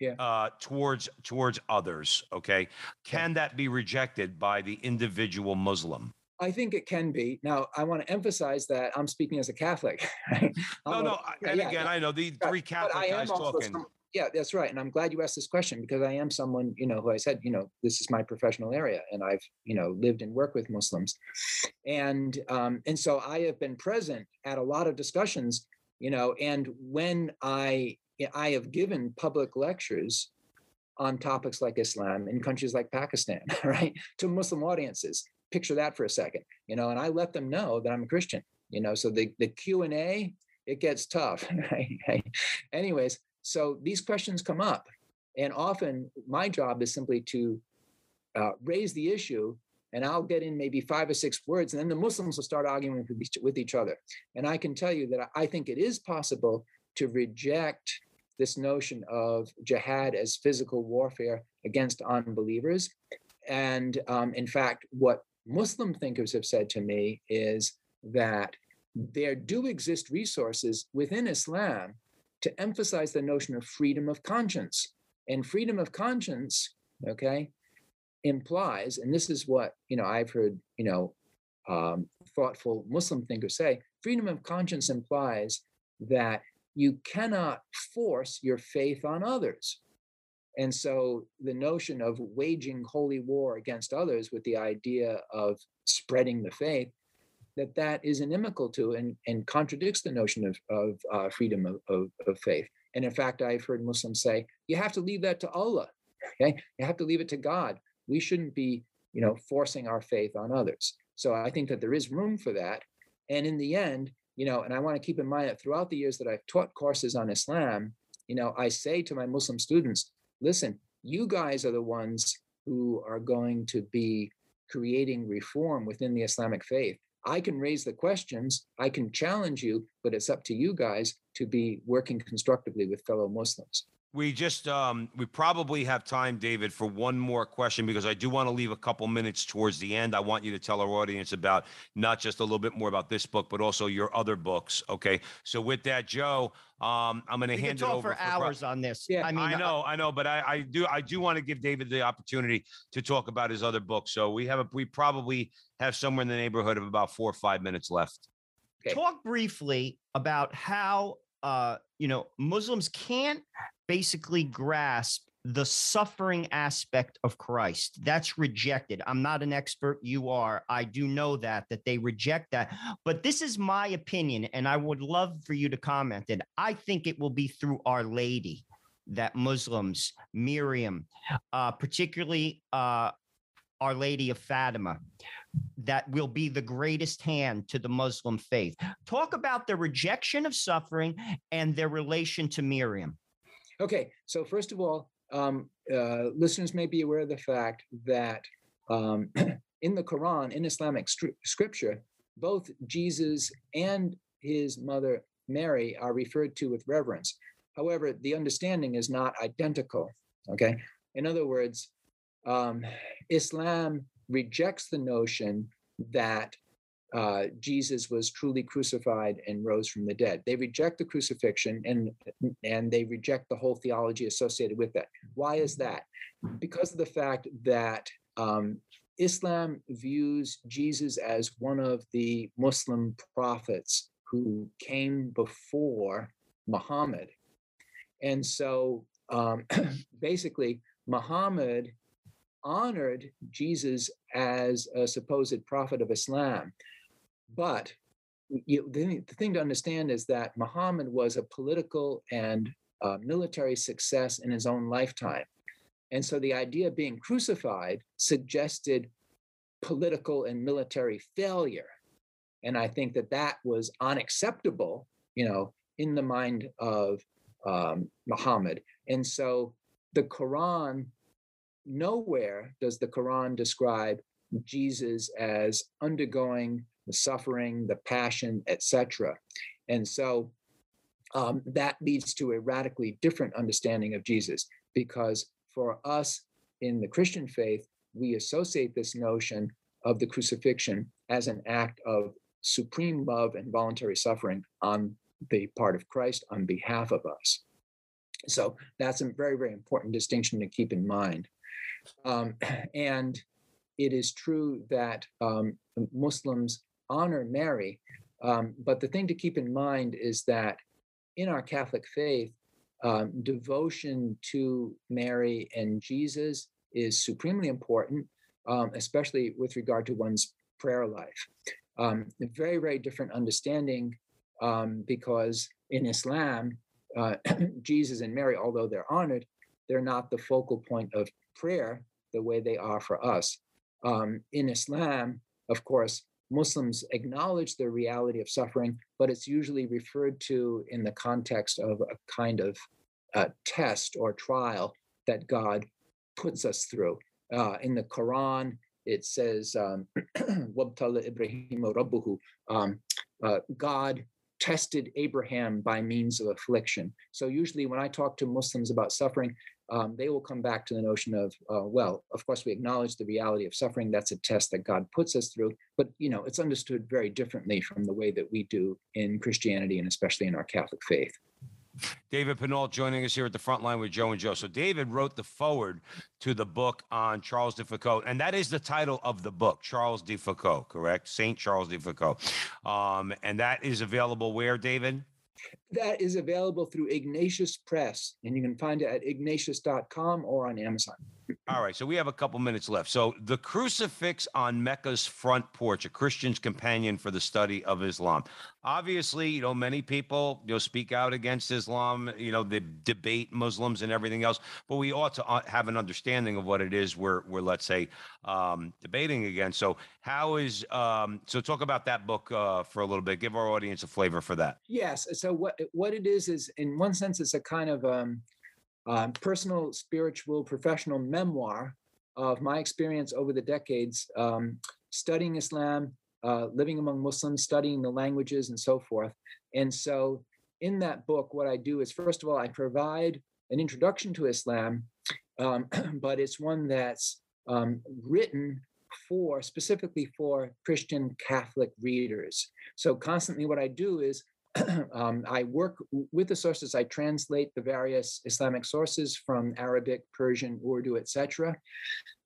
Yeah. uh, towards towards others. Okay, can that be rejected by the individual Muslim? I think it can be. Now, I want to emphasize that I'm speaking as a Catholic. Right? No, I'm a- no. And yeah, again, yeah. I know the three Catholic guys talking. some- yeah, that's right. And I'm glad you asked this question because I am someone, you know, who I said, you know, this is my professional area and I've, you know, lived and worked with Muslims. And um, and so I have been present at a lot of discussions, you know, and when I I have given public lectures on topics like Islam in countries like Pakistan, right, to Muslim audiences. Picture that for a second, you know, and I let them know that I'm a Christian, you know. So the the Q and A it gets tough? Anyways, so these questions come up, and often my job is simply to uh, raise the issue, and I'll get in maybe five or six words, and then the Muslims will start arguing with each, with each other. And I can tell you that I think it is possible to reject this notion of jihad as physical warfare against unbelievers. And um, in fact, what Muslim thinkers have said to me is that there do exist resources within Islam to emphasize the notion of freedom of conscience. And freedom of conscience, okay, implies, and this is what you know I've heard, you know, um, thoughtful Muslim thinkers say, freedom of conscience implies that you cannot force your faith on others. And so the notion of waging holy war against others with the idea of spreading the faith, that that is inimical to and, and contradicts the notion of, of uh, freedom of, of, of faith. And in fact, I've heard Muslims say, you have to leave that to Allah. Okay, you have to leave it to God. We shouldn't be, you know, forcing our faith on others. So I think that there is room for that. And in the end, you know, and I want to keep in mind that throughout the years that I've taught courses on Islam, you know, I say to my Muslim students, listen, you guys are the ones who are going to be creating reform within the Islamic faith. I can raise the questions, I can challenge you, but it's up to you guys to be working constructively with fellow Muslims. We just um we probably have time, David, for one more question because I do want to leave a couple minutes towards the end. I want you to tell our audience about not just a little bit more about this book, but also your other books. Okay. So with that, Joe, um, I'm gonna We could hand it over for pro- hours on this. Yeah, I mean, I know, I know, but I, I do, I do want to give David the opportunity to talk about his other books. So we have, a, we probably have somewhere in the neighborhood of about four or five minutes left. Okay. talk briefly about how uh, you know Muslims can't basically grasp the suffering aspect of Christ. That's rejected. I'm not an expert. You are. I do know that that they reject that. But this is my opinion, and I would love for you to comment And I think it will be through Our Lady that Muslims, Miriam, uh, particularly uh, Our Lady of Fatima, that will be the greatest hand to the Muslim faith. Talk about the rejection of suffering and their relation to Miriam. Okay, so first of all, um, uh, listeners may be aware of the fact that um, in the Quran, in Islamic stri- scripture, both Jesus and his mother Mary are referred to with reverence. However, the understanding is not identical. Okay, in other words, um, Islam rejects the notion that uh, Jesus was truly crucified and rose from the dead. They reject the crucifixion and and they reject the whole theology associated with that. Why is that? Because of the fact that um, Islam views Jesus as one of the Muslim prophets who came before Muhammad, and so um, basically Muhammad honored Jesus as a supposed prophet of Islam but you, the, the, thing to understand is that Muhammad was a political and uh, military success in his own lifetime. And so the idea of being crucified suggested political and military failure. And I think that that was unacceptable, you know, in the mind of um, Muhammad. And so the Quran, nowhere does the Quran describe Jesus as undergoing the suffering, the passion, etc. And so um, that leads to a radically different understanding of Jesus because for us in the Christian faith, we associate this notion of the crucifixion as an act of supreme love and voluntary suffering on the part of Christ on behalf of us. So that's a very, very important distinction to keep in mind. Um, and it is true that um, Muslims honor Mary. Um, but the thing to keep in mind is that in our Catholic faith, um, devotion to Mary and Jesus is supremely important, um, especially with regard to one's prayer life. Um, very, very different understanding um, because in Islam, uh, Jesus and Mary, although they're honored, they're not the focal point of prayer the way they are for us. Um, in Islam, of course, Muslims acknowledge the reality of suffering, but it's usually referred to in the context of a kind of uh, test or trial that God puts us through. Uh, in the Quran, it says, um, um, uh, God tested Abraham by means of affliction. So usually when I talk to Muslims about suffering, um, they will come back to the notion of, uh, well, of course, we acknowledge the reality of suffering. That's a test that God puts us through, but you know, it's understood very differently from the way that we do in Christianity and especially in our Catholic faith. David Pinault joining us here at the front line with Joe and Joe. So David wrote the forward to the book on Charles de Foucauld, and that is the title of the book, Charles de Foucauld, correct? Saint Charles de Foucauld, um, and that is available where, David? That is available through Ignatius Press, and you can find it at ignatius.com or on Amazon. All right, so we have a couple minutes left. So, the crucifix on Mecca's front porch, a Christian's companion for the study of Islam. Obviously, you know, many people, you know, speak out against Islam, you know, they debate Muslims and everything else, but we ought to uh, have an understanding of what it is we're, we're let's say, um, debating against. So, how is, um, so talk about that book uh, for a little bit. Give our audience a flavor for that. Yes. So, what, what it is, is in one sense, it's a kind of, um, um, personal, spiritual, professional memoir of my experience over the decades um, studying Islam, uh, living among Muslims, studying the languages, and so forth. And so, in that book, what I do is, first of all, I provide an introduction to Islam, um, but it's one that's um, written for specifically for Christian Catholic readers. So, constantly, what I do is um, I work with the sources. I translate the various Islamic sources from Arabic, Persian, Urdu, etc.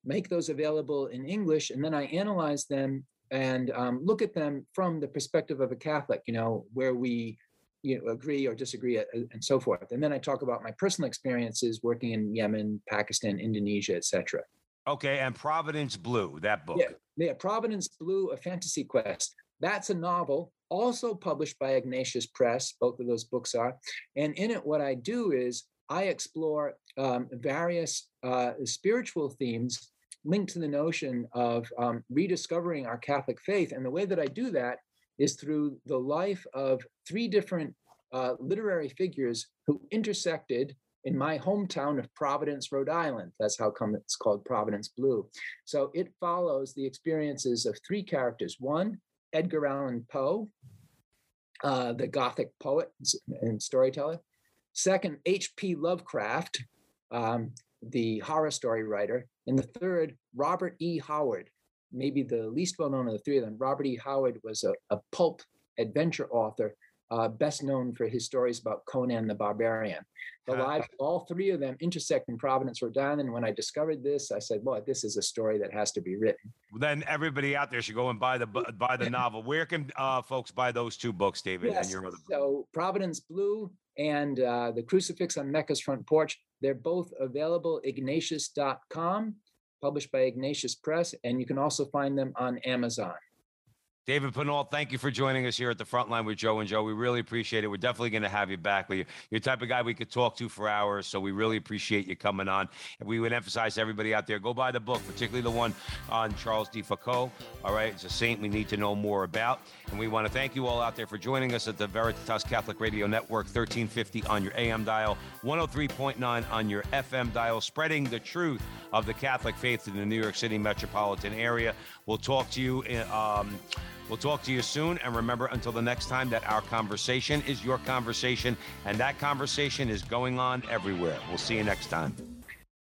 Make those available in English, and then I analyze them and um, look at them from the perspective of a Catholic. You know, where we you know, agree or disagree, and so forth. And then I talk about my personal experiences working in Yemen, Pakistan, Indonesia, etc. Okay, and Providence Blue, that book. Yeah, yeah, Providence Blue, a fantasy quest. That's a novel also published by Ignatius Press. Both of those books are. And in it, what I do is I explore um, various uh, spiritual themes linked to the notion of um, rediscovering our Catholic faith. And the way that I do that is through the life of three different uh, literary figures who intersected in my hometown of Providence, Rhode Island. That's how come it's called Providence Blue. So it follows the experiences of three characters. One, Edgar Allan Poe, uh, the Gothic poet and storyteller. Second, H.P. Lovecraft, um, the horror story writer. And the third, Robert E. Howard, maybe the least well known of the three of them. Robert E. Howard was a, a pulp adventure author uh, best known for his stories about Conan the Barbarian. The lives of all three of them intersect in Providence, Rhode Island. And when I discovered this, I said, "Well, this is a story that has to be written." Then everybody out there should go and buy the buy the novel. Where can uh, folks buy those two books, David? Yes. So Providence Blue and uh, the Crucifix on Mecca's Front Porch. They're both available. Ignatius.com, published by Ignatius Press, and you can also find them on Amazon. David Pinault, thank you for joining us here at the front line with Joe and Joe. We really appreciate it. We're definitely going to have you back. You're the type of guy we could talk to for hours, so we really appreciate you coming on. And we would emphasize everybody out there, go buy the book, particularly the one on Charles de Foucauld. All right, it's a saint we need to know more about. And we want to thank you all out there for joining us at the Veritas Catholic Radio Network, 1350 on your AM dial, 103.9 on your FM dial, spreading the truth of the Catholic faith in the New York City metropolitan area. We'll talk to you. In, um, We'll talk to you soon. And remember, until the next time, that our conversation is your conversation, and that conversation is going on everywhere. We'll see you next time.